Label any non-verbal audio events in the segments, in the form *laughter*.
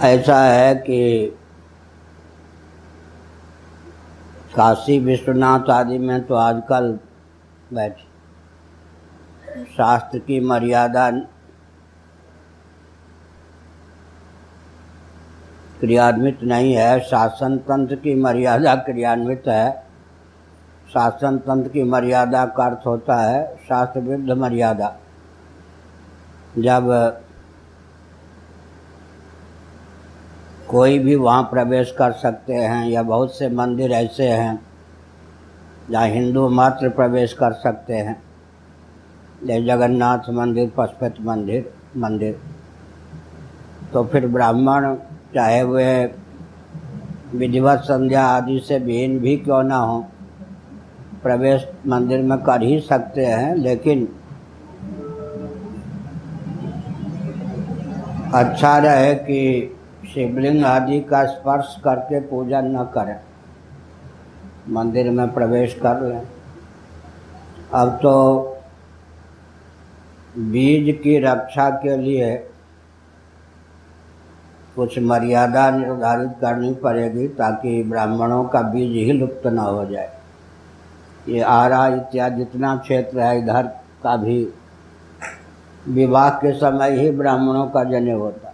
ऐसा है कि काशी विश्वनाथ आदि में तो आजकल बैठ शास्त्र की मर्यादा क्रियान्वित नहीं है, शासन तंत्र की मर्यादा क्रियान्वित है। शासन तंत्र की मर्यादा का अर्थ होता है शास्त्र विरुद्ध मर्यादा। जब कोई भी वहाँ प्रवेश कर सकते हैं, या बहुत से मंदिर ऐसे हैं, जहाँ हिंदू मात्र प्रवेश कर सकते हैं। जैसे जगन्नाथ मंदिर, पशुपति मंदिर मंदिर। तो फिर ब्राह्मण चाहे वे विधिवत संध्या आदि से भिन्न भी क्यों ना हो, प्रवेश मंदिर में कर ही सकते हैं, लेकिन अच्छा रहे कि शिवलिंग आदि का स्पर्श करके पूजन न करें। मंदिर में प्रवेश कर लें। अब तो बीज की रक्षा के लिए कुछ मर्यादा निर्धारित करनी पड़ेगी ताकि ब्राह्मणों का बीज ही लुप्त न हो जाए। ये आरा इत्यादि जितना क्षेत्र है, इधर का भी विवाह के समय ही ब्राह्मणों का जने होता।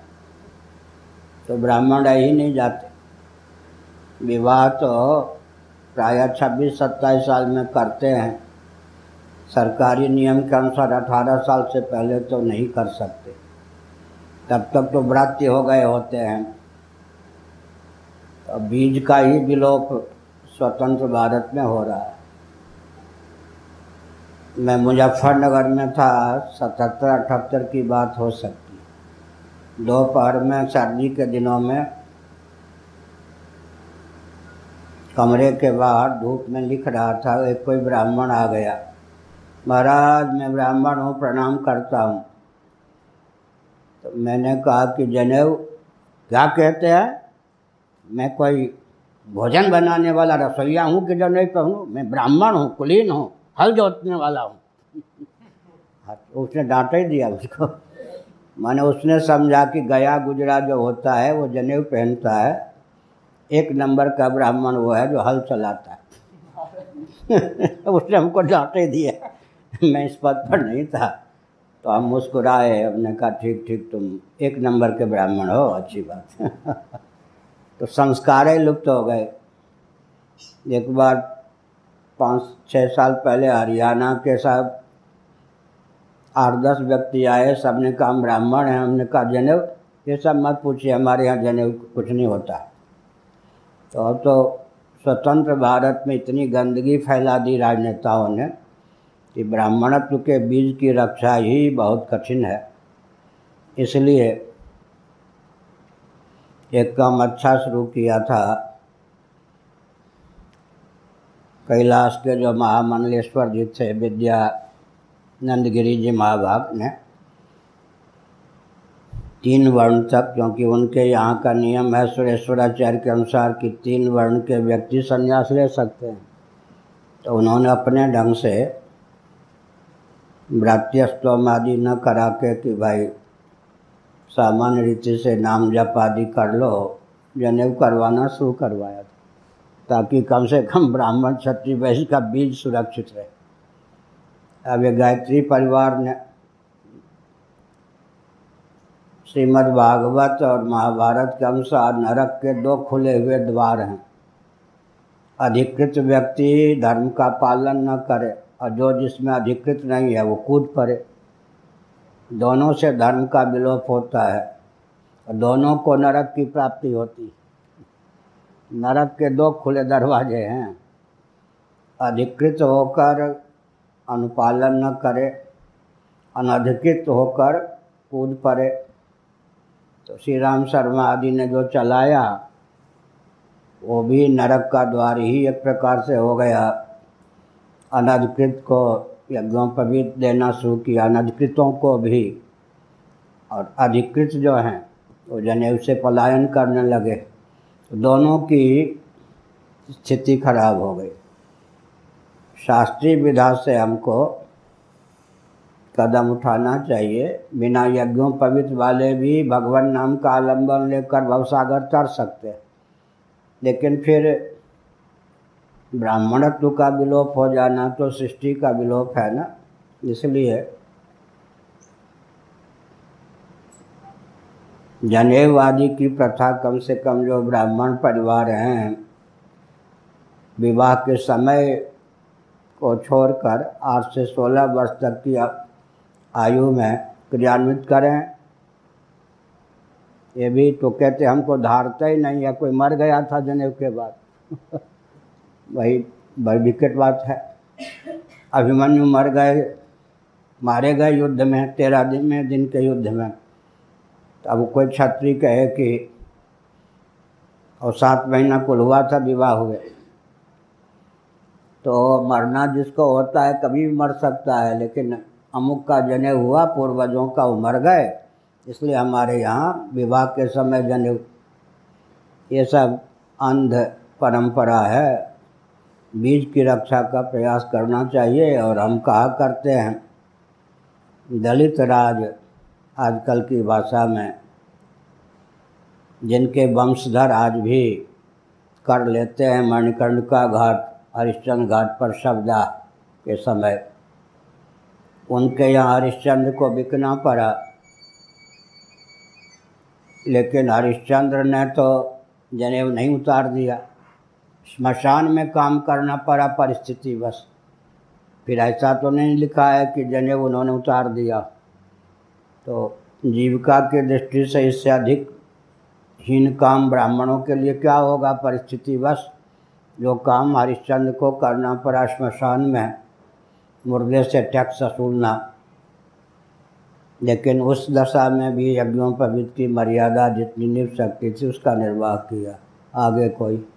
तो ब्राह्मण रह ही नहीं जाते। विवाह तो प्राय छब्बीस, सत्ताईस साल में करते हैं। सरकारी नियम के अनुसार अठारह साल से पहले तो नहीं कर सकते। तब तक तो व्रात्य हो गए होते हैं। तो बीज का ही विलोप स्वतंत्र भारत में हो रहा है। मैं मुजफ्फरनगर में था, सतहत्तर, अठहत्तर की बात हो सकती दोपहर में सर्दी के दिनों में कमरे के बाहर धूप में लिख रहा था एक कोई ब्राह्मण आ गया। महाराज मैं ब्राह्मण हूँ प्रणाम करता हूँ। तो मैंने कहा कि जनेऊ क्या कहते हैं? मैं कोई भोजन बनाने वाला रसोईया हूँ कि जो नहीं कहूँ? मैं ब्राह्मण हूँ कुलीन हूँ हल जोतने वाला हूँ। *laughs* हाँ, उसने डांटा ही दिया उसको माने उसने समझा कि गया गुजरा जो होता है, वो जनेऊ पहनता है। एक नंबर का ब्राह्मण वो है जो हल चलाता है। *laughs* उसने हमको डांटे दिया मैं इस पद पर नहीं था। तो हम मुस्कुराए, हमने कहा, ठीक ठीक, तुम एक नंबर के ब्राह्मण हो, अच्छी बात। *laughs* तो संस्कार ही लुप्त हो गए। एक बार पाँच छः साल पहले हरियाणा के साथ आठ दस व्यक्ति आए, सबने कहा हम ब्राह्मण हैं। हमने कहा, जनेऊ, ये सब मत पूछिए, हमारे यहाँ जनेऊ कुछ नहीं होता। तो अब तो स्वतंत्र भारत में इतनी गंदगी फैला दी राजनेताओं ने कि ब्राह्मणत्व के बीज की रक्षा ही बहुत कठिन है। इसलिए एक काम अच्छा शुरू किया था। कैलाश के जो महामंडलेश्वर जी थे, विद्या नंदगिरी जी महाभाग ने तीन वर्ण तक, क्योंकि उनके यहाँ का नियम है, सुरेश्वराचार्य के अनुसार कि तीन वर्ण के व्यक्ति संन्यास ले सकते हैं। तो उन्होंने अपने ढंग से भ्रात्यस्तम आदि न करा के कि भाई सामान्य रीति से नाम जप आदि कर लो, जनेऊ करवाना शुरू करवाया था, ताकि कम से कम ब्राह्मण क्षत्रिय वैश्य का बीज सुरक्षित रहे। अब ये गायत्री परिवार ने श्रीमद् भागवत और महाभारत के अनुसार नरक के दो खुले हुए द्वार हैं। अधिकृत व्यक्ति धर्म का पालन न करे और जो जिसमें अधिकृत नहीं है वो कूद पड़े। दोनों से धर्म का विलोप होता है और दोनों को नरक की प्राप्ति होती नरक के दो खुले दरवाजे हैं। अधिकृत होकर अनुपालन न करे, अनधिकृत होकर कूद पड़े। तो श्री राम शर्मा आदि ने जो चलाया, वो भी नरक का द्वार ही एक प्रकार से हो गया। अनधिकृत को यज्ञों पर भी देना शुरू किया, अनधिकृतों को भी। और अधिकृत जो हैं, वो जनेऊ से पलायन करने लगे। तो दोनों की स्थिति खराब हो गई। शास्त्रीय विधा से हमको कदम उठाना चाहिए। बिना यज्ञों पवित्र वाले भी भगवान नाम का आलंबन लेकर भवसागर तर सकते लेकिन फिर ब्राह्मणत्व का विलोप हो जाना तो सृष्टि का विलोप है ना? इसलिए जनेवादी की प्रथा कम से कम जो ब्राह्मण परिवार हैं, विवाह के समय को छोड़कर आठ से सोलह वर्ष तक की आयु में क्रियान्वित करें। ये भी तो कहते हमको धारता ही नहीं है, कोई मर गया था जनेऊ के बाद। *laughs* वही बड़ी विकट बात है। अभिमन्यु मर गए, मारे गए युद्ध में, तेरह दिन में, दिन के युद्ध में। अब कोई छत्री कहे कि, और सात महीना कुल हुआ था, विवाह हुए। तो मरना जिसको होता है कभी भी मर सकता है, लेकिन अमुक का जने हुआ, पूर्वजों का वो मर गए, इसलिए हमारे यहाँ विवाह के समय जने ये सब अंध परंपरा है। बीज की रक्षा का प्रयास करना चाहिए, और हम कहा करते हैं, दलित राज आजकल की भाषा में, जिनके वंशधर आज भी कर लेते हैं मणिकर्णिका घाट हरिश्चंद्र घाट पर शब्दा के समय उनके यहाँ हरिश्चंद्र को बिकना पड़ा। लेकिन हरिश्चंद्र ने तो जनेब नहीं उतार दिया। स्मशान में काम करना पड़ा परिस्थिति बस। फिर ऐसा तो नहीं लिखा है कि जनेब उन्होंने उतार दिया। तो जीविका की दृष्टि से इससे अधिक हीन काम ब्राह्मणों के लिए क्या होगा? परिस्थिति बस। जो काम हरिश्चंद्र को करना पड़ा श्मशान में, मुर्दे से टैक्स वसूलना। लेकिन उस दशा में भी यज्ञों पवित्र की मर्यादा जितनी निभ सकती थी, उसका निर्वाह किया। आगे कोई